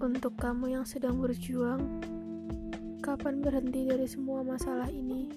Untuk kamu yang sedang berjuang, kapan berhenti dari semua masalah ini?